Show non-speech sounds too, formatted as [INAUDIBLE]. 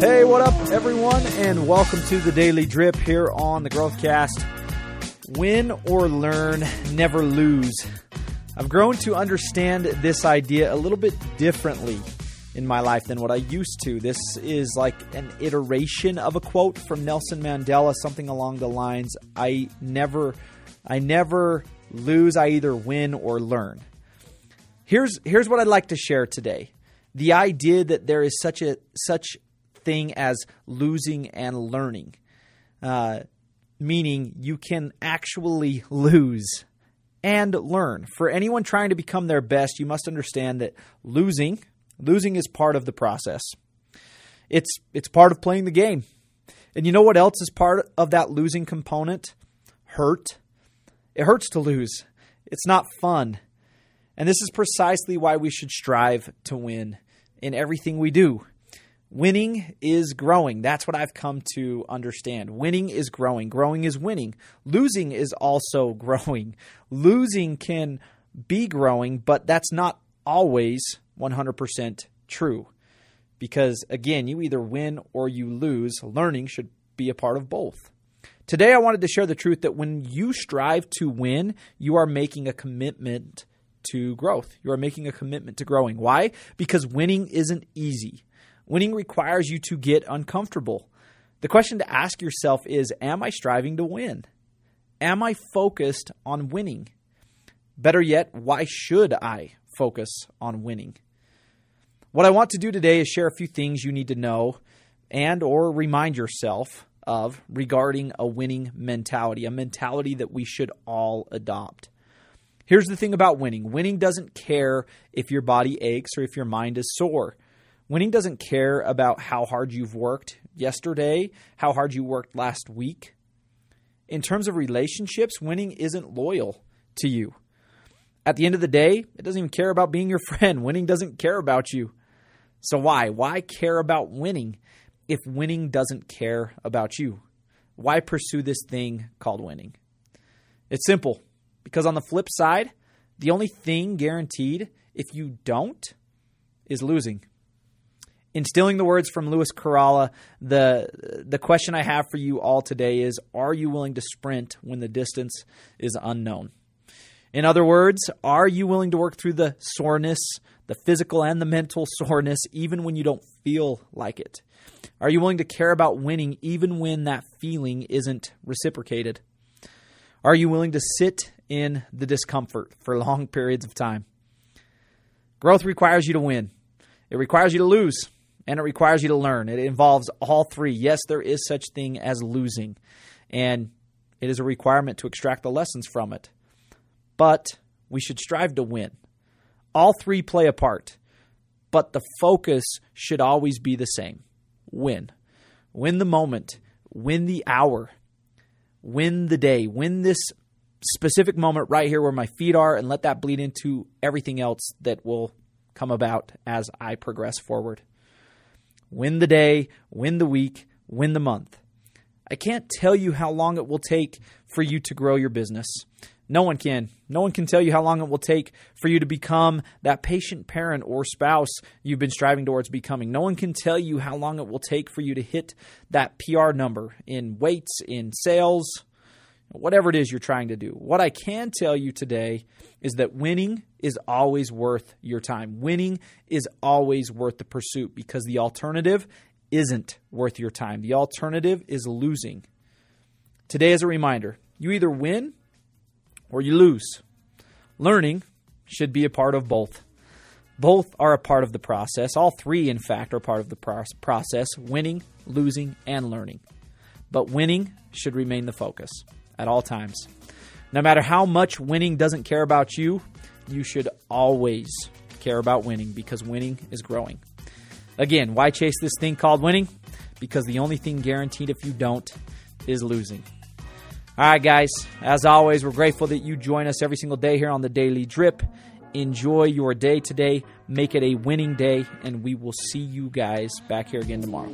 Hey, what up, everyone, and welcome to the Daily Drip here on the Growthcast. Win or learn, never lose. I've grown to understand this idea a little bit differently in my life than what I used to. This is like an iteration of a quote from Nelson Mandela, something along the lines I never I never lose, I either win or learn. Here's here's what I'd like to share today. The idea that there is such a such thing as losing and learning. Uh, meaning you can actually lose and learn. For anyone trying to become their best, you must understand that losing losing is part of the process. It's it's part of playing the game. And you know what else is part of that losing component? Hurt. It hurts to lose. It's not fun. And this is precisely why we should strive to win in everything we do. Winning is growing. That's what I've come to understand. Winning is growing. Growing is winning. Losing is also [LAUGHS] growing. Losing can be growing, but that's not always 100% true. Because again, you either win or you lose. Learning should be a part of both. Today, I wanted to share the truth that when you strive to win, you are making a commitment to growth. You are making a commitment to growing. Why? Because winning isn't easy. Winning requires you to get uncomfortable. The question to ask yourself is Am I striving to win? Am I focused on winning? Better yet, why should I focus on winning? What I want to do today is share a few things you need to know and or remind yourself of regarding a winning mentality, a mentality that we should all adopt. Here's the thing about winning. Winning doesn't care if your body aches or if your mind is sore. Winning doesn't care about how hard you've worked yesterday, how hard you worked last week. In terms of relationships, winning isn't loyal to you. At the end of the day, it doesn't even care about being your [LAUGHS] friend. Winning doesn't care about you. So why? Why care about winning if winning doesn't care about you? Why pursue this thing called winning? It's simple. Because on the flip side, the only thing guaranteed if you don't is losing instilling the words from Lewis Carroll, the the question I have for you all today is are you willing to sprint when the distance is unknown? In other words, are you willing to work through the soreness, the physical and the mental soreness even when you don't feel like it? Are you willing to care about winning even when that feeling isn't reciprocated? Are you willing to sit in the discomfort for long periods of time? Growth requires you to win. It requires you to lose and it requires you to learn. It involves all three. Yes, there is such thing as losing, and it is a requirement to extract the lessons from it. But we should strive to win. All three play a part, but the focus should always be the same. Win. Win the moment, win the hour, win the day, win this specific moment right here where my feet are and let that bleed into everything else that will come about as I progress forward win the day, win the week, win the month. I can't tell you how long it will take for you to grow your business. No one can. No one can tell you how long it will take for you to become that patient parent or spouse you've been striving towards becoming. No one can tell you how long it will take for you to hit that PR number in weights, in sales, whatever it is you're trying to do. What I can tell you today is that winning is always worth your time. Winning is always worth the pursuit because the alternative isn't worth your time. The alternative is losing. Today, as a reminder, you either win or you lose. Learning should be a part of both. Both are a part of the process. All three, in fact, are part of the process winning, losing, and learning. But winning should remain the focus at all times. No matter how much winning doesn't care about you, you should always care about winning because winning is growing. Again, why chase this thing called winning? Because the only thing guaranteed if you don't is losing. All right, guys, as always, we're grateful that you join us every single day here on the Daily Drip. Enjoy your day today, make it a winning day, and we will see you guys back here again tomorrow.